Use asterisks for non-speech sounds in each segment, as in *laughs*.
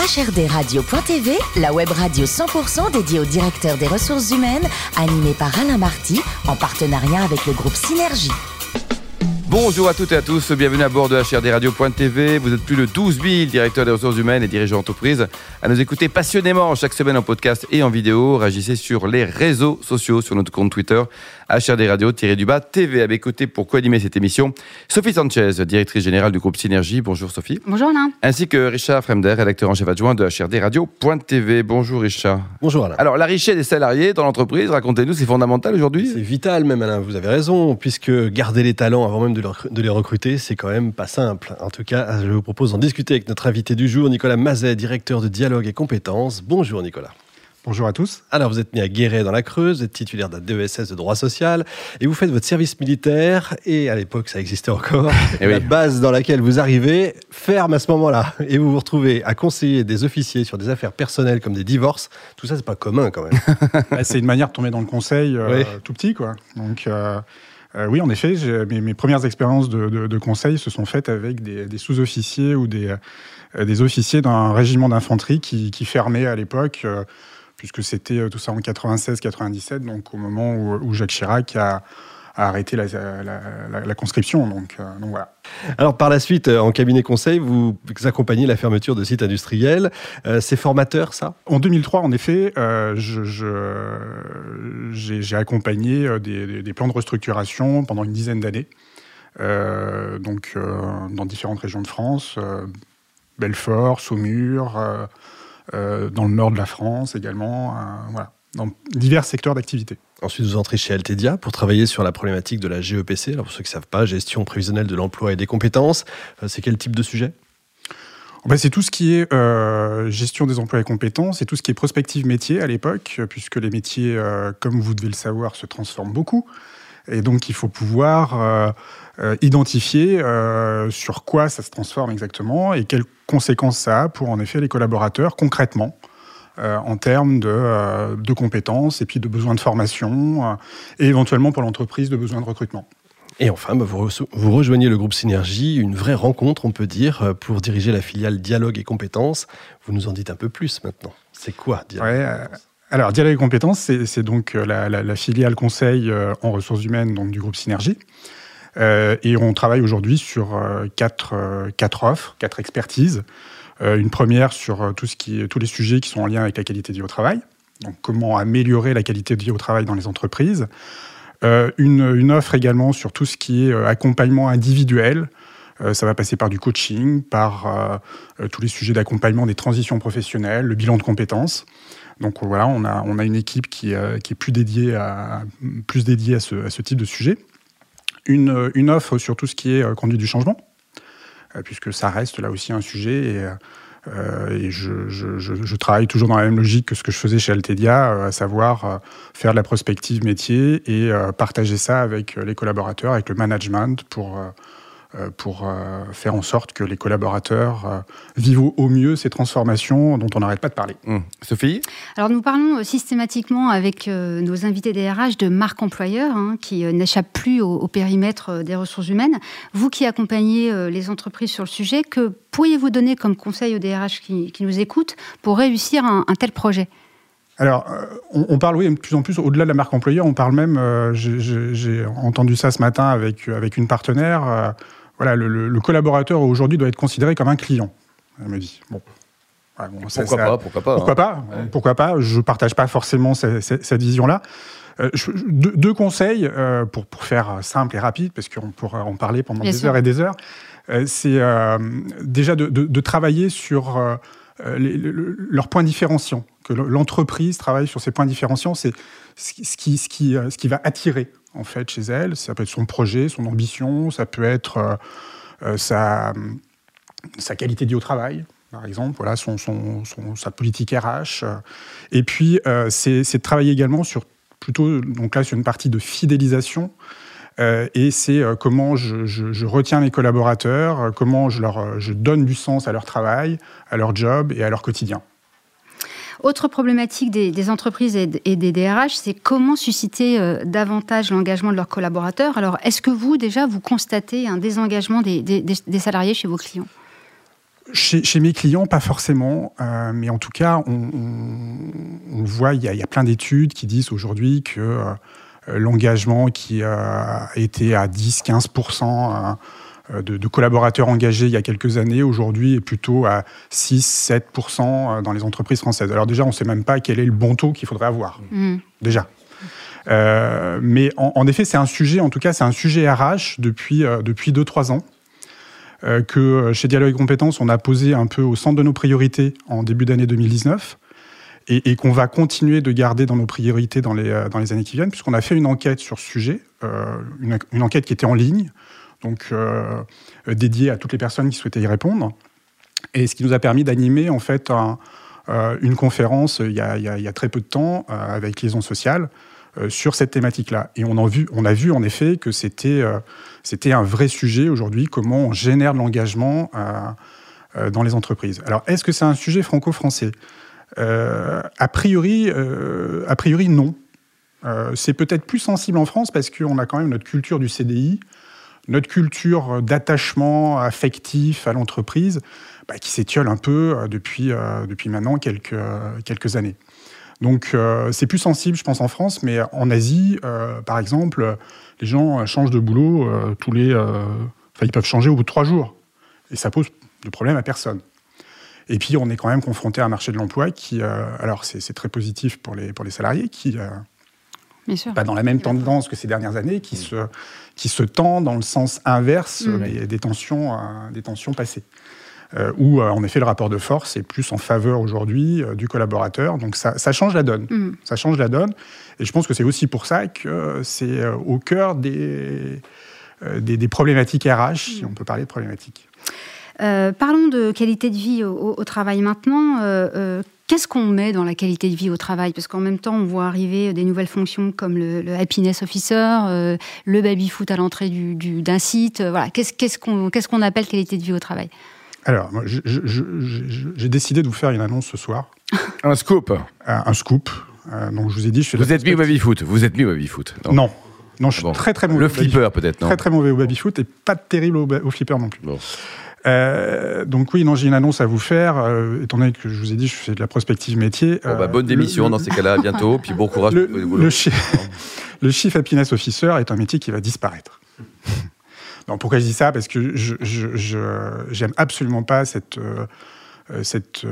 HRDRadio.tv, la web radio 100% dédiée aux directeurs des ressources humaines, animée par Alain Marty, en partenariat avec le groupe Synergie. Bonjour à toutes et à tous, bienvenue à bord de HRDRadio.tv. Vous êtes plus de 12 000 directeurs des ressources humaines et dirigeants d'entreprise à nous écouter passionnément chaque semaine en podcast et en vidéo. Réagissez sur les réseaux sociaux, sur notre compte Twitter, HRDRadio-du-bas TV. À mes côtés pour co-animer cette émission, Sophie Sanchez, directrice générale du groupe Synergie. Bonjour Sophie. Bonjour Alain. Ainsi que Richard Fremder, rédacteur en chef adjoint de HRDRadio.tv. Bonjour Richard. Bonjour Alain. Alors la richesse des salariés dans l'entreprise, racontez-nous, c'est fondamental aujourd'hui? C'est vital même Alain, vous avez raison, puisque garder les talents avant même de, de les recruter, c'est quand même pas simple. En tout cas, je vous propose d'en discuter avec notre invité du jour, Nicolas Mazet, directeur de dialogue et compétences. Bonjour Nicolas. Bonjour à tous. Alors, vous êtes né à Guéret dans la Creuse, vous êtes titulaire d'un DESS de droit social et vous faites votre service militaire. Et à l'époque, ça existait encore. *laughs* Et la base dans laquelle vous arrivez ferme à ce moment-là. Et vous vous retrouvez à conseiller des officiers sur des affaires personnelles comme des divorces. Tout ça, c'est pas commun quand même. *laughs* c'est une manière de tomber dans le conseil euh, tout petit, quoi. Donc. Euh, euh, oui, en effet, mes, premières expériences de, conseil se sont faites avec des, sous-officiers ou des, des officiers d'un régiment d'infanterie qui, fermait à l'époque puisque c'était euh, tout ça en 96-97, donc au moment où, Jacques Chirac a, arrêté la, conscription. Donc, euh, donc, voilà. Alors par la suite, euh, en cabinet conseil, vous accompagnez la fermeture de sites industriels. c'est formateur, ça? En 2003, en effet, j'ai accompagné des, plans de restructuration pendant une dizaine d'années, donc dans différentes régions de France, Belfort, Saumur. Euh, dans le nord de la France également, euh, voilà, dans divers secteurs d'activité. Ensuite, vous entrez chez Altedia pour travailler sur la problématique de la GEPC. Alors, pour ceux qui ne savent pas, gestion prévisionnelle de l'emploi et des compétences, euh, c'est quel type de sujet? C'est tout ce qui est gestion des emplois et compétences et tout ce qui est prospective métier à l'époque, puisque les métiers, comme vous devez le savoir, se transforment beaucoup. Et donc, il faut pouvoir identifier sur quoi ça se transforme exactement et quelles conséquences ça a pour en effet les collaborateurs concrètement euh, en termes de, euh, de, compétences et puis de besoins de formation euh, et éventuellement pour l'entreprise de besoins de recrutement. Et enfin, bah, vous, vous, rejoignez le groupe Synergie, une vraie rencontre, on peut dire, pour diriger la filiale Dialogue et Compétences. Vous nous en dites un peu plus maintenant. C'est quoi Dialogue ouais, Alors, Dialogue et Compétences, c'est donc la, la, filiale conseil en ressources humaines donc, du groupe Synergie. Euh, et on travaille aujourd'hui sur euh, quatre, euh, quatre offres, quatre expertises. Une première sur ce qui, tous les sujets qui sont en lien avec la qualité de vie au travail. Donc, comment améliorer la qualité de vie au travail dans les entreprises. une, offre également sur tout ce qui est accompagnement individuel. ça va passer par du coaching, par tous les sujets d'accompagnement des transitions professionnelles, le bilan de compétences. Donc voilà, on a, une équipe qui, est plus dédiée à, ce, type de sujet une, une offre sur tout ce qui est euh, conduite du changement, euh, puisque ça reste là aussi un sujet. Et, euh, je, travaille toujours dans la même logique que ce que je faisais chez Altedia, à savoir faire de la prospective métier et partager ça avec les collaborateurs, avec le management pour euh, pour euh, faire en sorte que les collaborateurs euh, vivent au mieux ces transformations dont on n'arrête pas de parler. Mmh. Sophie? Alors nous parlons systématiquement avec nos invités des RH de marque employeur hein, qui n'échappent plus au, périmètre des ressources humaines. Vous qui accompagnez les entreprises sur le sujet, que pourriez-vous donner comme conseil aux DRH qui, qui nous écoutent pour réussir un, tel projet? Alors, on, parle, oui, de plus en plus, au-delà de la marque employeur, on parle même, j'ai entendu ça ce matin avec, avec une partenaire, voilà, le, collaborateur aujourd'hui doit être considéré comme un client. Elle me dit. Bon. pourquoi, pas, pourquoi pas Pourquoi pas Pourquoi pas Je ne partage pas forcément cette, vision-là. Euh, deux, conseils euh, pour, pour, faire simple et rapide, parce qu'on pourra en parler pendant des heures et des heures. Euh, c'est déjà de, travailler sur leurs points différenciants, que l'entreprise travaille sur ses points différenciants. C'est ce qui, ce, qui, ce qui va attirer en fait chez elle. Ça peut être son projet, son ambition, ça peut être euh, euh, sa, sa qualité de vie au travail, par exemple, voilà, sa politique RH. Et puis, euh, c'est de travailler également sur plutôt, donc là, sur une partie de fidélisation. et c'est comment je, je, retiens mes collaborateurs, comment je leur je donne du sens à leur travail, à leur job et à leur quotidien. Autre problématique des, entreprises et, des DRH, c'est comment susciter euh, davantage l'engagement de leurs collaborateurs. Alors, est-ce que vous, déjà, vous constatez un désengagement des, salariés chez vos clients? Chez, mes clients, pas forcément, mais en tout cas, on, voit, il y, a plein d'études qui disent aujourd'hui que l'engagement qui été à 10-15% euh, de, collaborateurs engagés il y a quelques années, aujourd'hui est plutôt à 6-7% euh, dans les entreprises françaises. Alors déjà, on ne sait même pas quel est le bon taux qu'il faudrait avoir. Mm. Déjà. Euh, mais en, effet, c'est un sujet, en tout cas, c'est un sujet RH depuis, depuis 2-3 ans. que chez Dialogue et Compétences, on a posé un peu au centre de nos priorités en début d'année 2019 et, qu'on va continuer de garder dans nos priorités dans les, dans les années qui viennent, puisqu'on a fait une enquête sur ce sujet, une, une, enquête qui était en ligne, donc euh, dédié à toutes les personnes qui souhaitaient y répondre. Et ce qui nous a permis d'animer en fait euh, une conférence il y, a, très peu de temps euh, avec Liaison Sociale sur cette thématique-là. Et on, a vu, en effet que c'était c'était un vrai sujet aujourd'hui, comment on génère de l'engagement dans les entreprises. Alors, est-ce que c'est un sujet franco-français? A, priori, a priori, non. c'est peut-être plus sensible en France parce qu'on a quand même notre culture du CDI, notre culture d'attachement affectif à l'entreprise bah, qui s'étiole un peu euh, depuis, euh, depuis maintenant quelques, quelques années. Donc euh, c'est plus sensible, je pense, en France, mais en Asie, par exemple, les gens changent de boulot tous les... Enfin, ils peuvent changer au bout de trois jours. Et ça pose de problème à personne. Et puis, on est quand même confronté à un marché de l'emploi qui, alors c'est très positif pour les, pour les salariés, qui pas dans la même tendance que ces dernières années, qui, se, qui se tend dans le sens inverse des, tensions, euh, des tensions passées. Euh, où, euh, en effet, le rapport de force est plus en faveur aujourd'hui du collaborateur. Donc, ça, ça, change la donne. Mm. Ça change la donne. Et je pense que c'est aussi pour ça que c'est au cœur des, des, problématiques RH, si mm. on peut parler de problématiques. Parlons de qualité de vie au, au travail maintenant. Qu'est-ce qu'on met dans la qualité de vie au travail? Parce qu'en même temps, on voit arriver des nouvelles fonctions comme le, happiness officer, euh, le baby-foot à l'entrée d'un site. Euh, voilà. Qu'est-ce qu'on appelle qualité de vie au travail? Alors, j'ai décidé de vous faire une annonce ce soir. *laughs* un scoop un, scoop. Euh, donc, je vous ai dit, je Vous êtes mis au baby-foot Vous êtes mis au baby-foot Non? non. je suis très très mauvais. Le flipper peut-être, non? Très très mauvais au baby-foot et pas terrible au, au flipper non plus. Bon. Euh, donc oui, non, j'ai une annonce à vous faire, euh, étant donné que je vous ai dit, je fais de la prospective métier. Bon, bah, bonne euh, démission dans ces cas-là, bientôt, puis bon courage le, pour le, *laughs* le Chief Happiness Officer est un métier qui va disparaître. *laughs* donc pourquoi je dis ça? Parce que je, j'aime absolument pas cette cette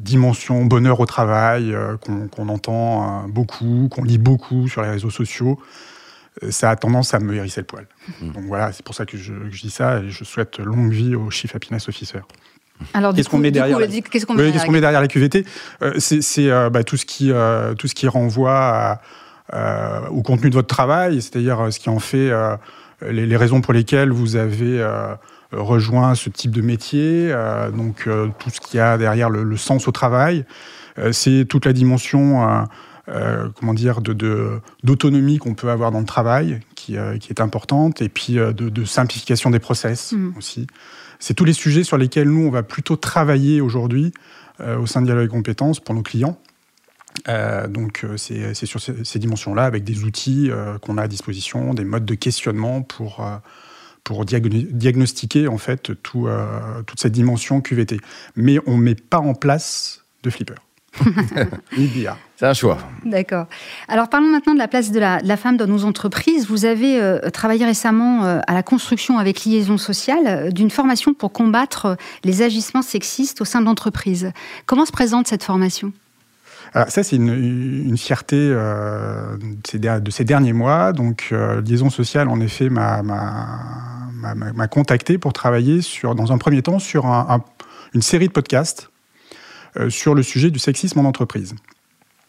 dimension bonheur au travail qu'on entend beaucoup, qu'on lit beaucoup sur les réseaux sociaux. Euh, ça a tendance à me hérisser le poil. Mmh. Donc voilà, c'est pour ça que je, dis ça et je souhaite longue vie au Chief Happiness Officer. Alors, qu'est-ce qu'on met derrière, la... qu'est-ce qu'on met, derrière la QVT euh, C'est euh, bah, tout, ce qui, tout ce qui renvoie au contenu de votre travail, c'est-à-dire ce qui en fait les, raisons pour lesquelles vous avez rejoint ce type de métier, donc tout ce qu'il y a derrière le, le sens au travail. c'est toute la dimension euh, comment dire, de, d'autonomie qu'on peut avoir dans le travail, qui, euh, qui est importante, et puis euh, de, simplification des process mm. aussi. C'est tous les sujets sur lesquels nous, on va plutôt travailler aujourd'hui au sein de Dialogue et Compétences pour nos clients. donc c'est, c'est sur ces, dimensions-là, avec des outils qu'on a à disposition, des modes de questionnement pour pour diagnostiquer en fait tout, toute cette dimension QVT. Mais on ne met pas en place de flipper. *laughs* C'est un choix. D'accord. Alors parlons maintenant de la place de la, femme dans nos entreprises. Vous avez euh, travaillé récemment euh, à la construction avec Liaison Sociale euh, d'une formation pour combattre les agissements sexistes au sein de l'entreprise. Comment se présente cette formation? Alors ça, c'est une, fierté de ces derniers mois. Donc, Liaison Sociale, en effet, m'a contacté pour travailler sur, dans un premier temps sur une série de podcasts sur le sujet du sexisme en entreprise.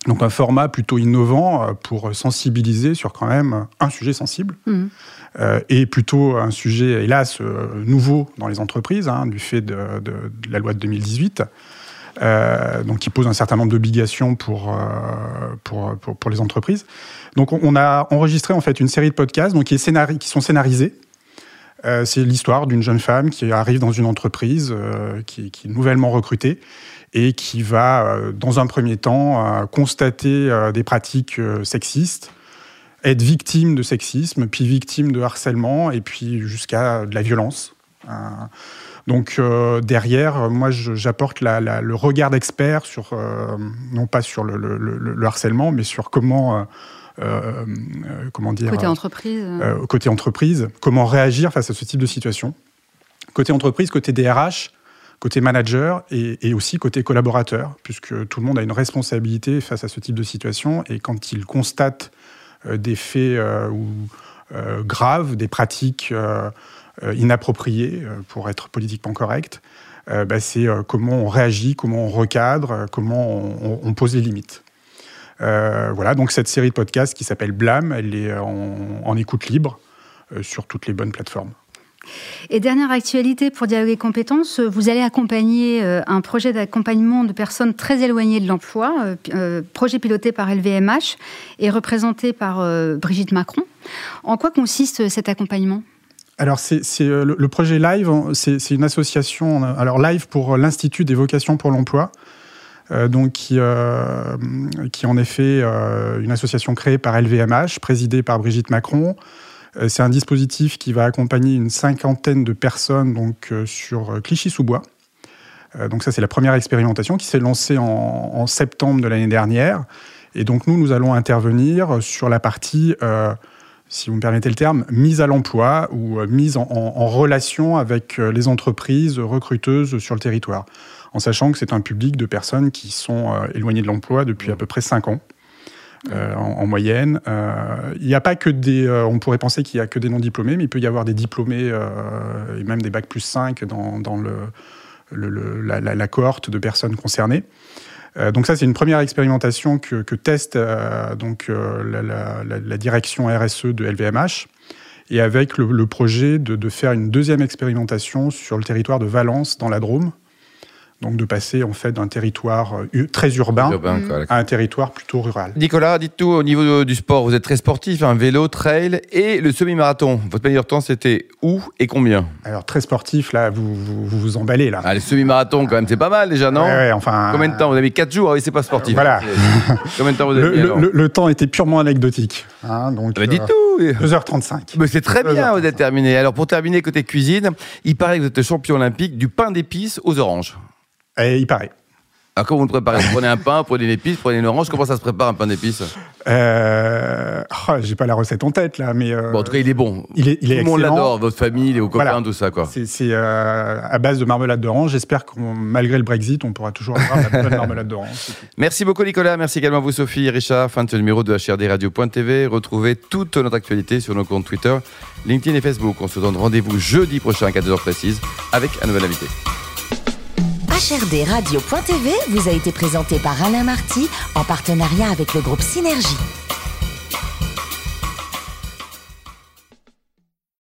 Donc un format plutôt innovant euh, pour sensibiliser sur quand même un sujet sensible mmh. euh, et plutôt un sujet, hélas, nouveau dans les entreprises, hein, du fait de, la loi de 2018, donc qui pose un certain nombre d'obligations pour, pour, pour, les entreprises. Donc on a enregistré en fait une série de podcasts donc, qui, est qui sont scénarisés. C'est l'histoire d'une jeune femme qui arrive dans une entreprise, qui, qui est nouvellement recrutée et qui va, euh, dans un premier temps, euh, constater euh, des pratiques sexistes, être victime de sexisme, puis victime de harcèlement, et puis jusqu'à de la violence. Donc derrière, moi, j'apporte le regard d'expert sur, non pas sur le, harcèlement, mais sur comment euh, comment dire Côté entreprise. Côté entreprise, comment réagir face à ce type de situation. Côté entreprise, côté DRH, côté manager et, aussi côté collaborateur, puisque tout le monde a une responsabilité face à ce type de situation. Et quand il constate des faits ou, graves, des pratiques inappropriées, pour être politiquement correct, bah, c'est comment on réagit, comment on recadre, comment on pose les limites. Euh, voilà, donc cette série de podcasts qui s'appelle Blâme, elle est en, écoute libre euh, sur toutes les bonnes plateformes. Et dernière actualité pour Dialoguer Compétences, vous allez accompagner euh, un projet d'accompagnement de personnes très éloignées de l'emploi, projet piloté par LVMH et représenté par Brigitte Macron. En quoi consiste cet accompagnement? Alors, le, projet Live, c'est, une association, alors Live pour l'Institut des vocations pour l'emploi. Euh, donc qui, euh, qui en effet euh, une association créée par LVMH, présidée par Brigitte Macron. C'est un dispositif qui va accompagner une cinquantaine de personnes donc, sur Clichy-sous-Bois. donc ça, c'est la première expérimentation qui s'est lancée en, septembre de l'année dernière. Et donc nous, nous allons intervenir sur la partie, si vous me permettez le terme, mise à l'emploi ou mise en, relation avec les entreprises recruteuses sur le territoire en sachant que c'est un public de personnes qui sont euh, éloignées de l'emploi depuis à peu près 5 ans. Euh, en, moyenne. Euh, il n'y a pas que des. on pourrait penser qu'il n'y a que des non-diplômés, mais il peut y avoir des diplômés et même des bacs plus 5 dans, dans le, la, cohorte de personnes concernées. donc ça, c'est une première expérimentation que, teste donc la, direction RSE de LVMH, et avec le, projet de, de, faire une deuxième expérimentation sur le territoire de Valence, dans la Drôme, donc de passer en fait d'un territoire euh, très urbain, à un territoire plutôt rural. Nicolas, dites tout au niveau du sport. Vous êtes très sportif, un vélo, trail et le semi-marathon. Votre meilleur temps, c'était où et combien? Alors très sportif, là, vous vous, emballez là. Ah, le semi-marathon, quand même, c'est pas mal déjà, non? Ouais, enfin. Combien de temps Vous avez mis? 4 jours, ah oui, c'est pas sportif. Voilà. *laughs* Combien de temps vous avez le, mis, le, temps était purement anecdotique. Hein, donc, dites tout 2h35. Mais c'est très bien, vous êtes terminé. Alors pour terminer côté cuisine, il paraît que vous êtes champion olympique du pain d'épices aux oranges. Et il paraît. Alors, ah, comment vous le préparez? Vous prenez un pain, prenez une épice, prenez une orange. Comment ça se prépare un pain d'épices? Euh... oh, J'ai pas la recette en tête là, mais. Euh, bon, en tout cas, il est bon. Il est, il tout le monde l'adore, votre famille, les copains, tout ça, quoi. C'est euh, à base de marmelade d'orange. J'espère que malgré le Brexit, on pourra toujours avoir la bonne marmelade d'orange. Merci beaucoup, Nicolas. Merci également à vous, Sophie et Richard. Fin de ce numéro de HRDRadio.tv. Retrouvez toute notre actualité sur nos comptes Twitter, LinkedIn et Facebook. On se donne rendez-vous jeudi prochain à 14h précise avec un nouvel invité. HRD Radio.tv vous a été présenté par Alain Marty en partenariat avec le groupe Synergie.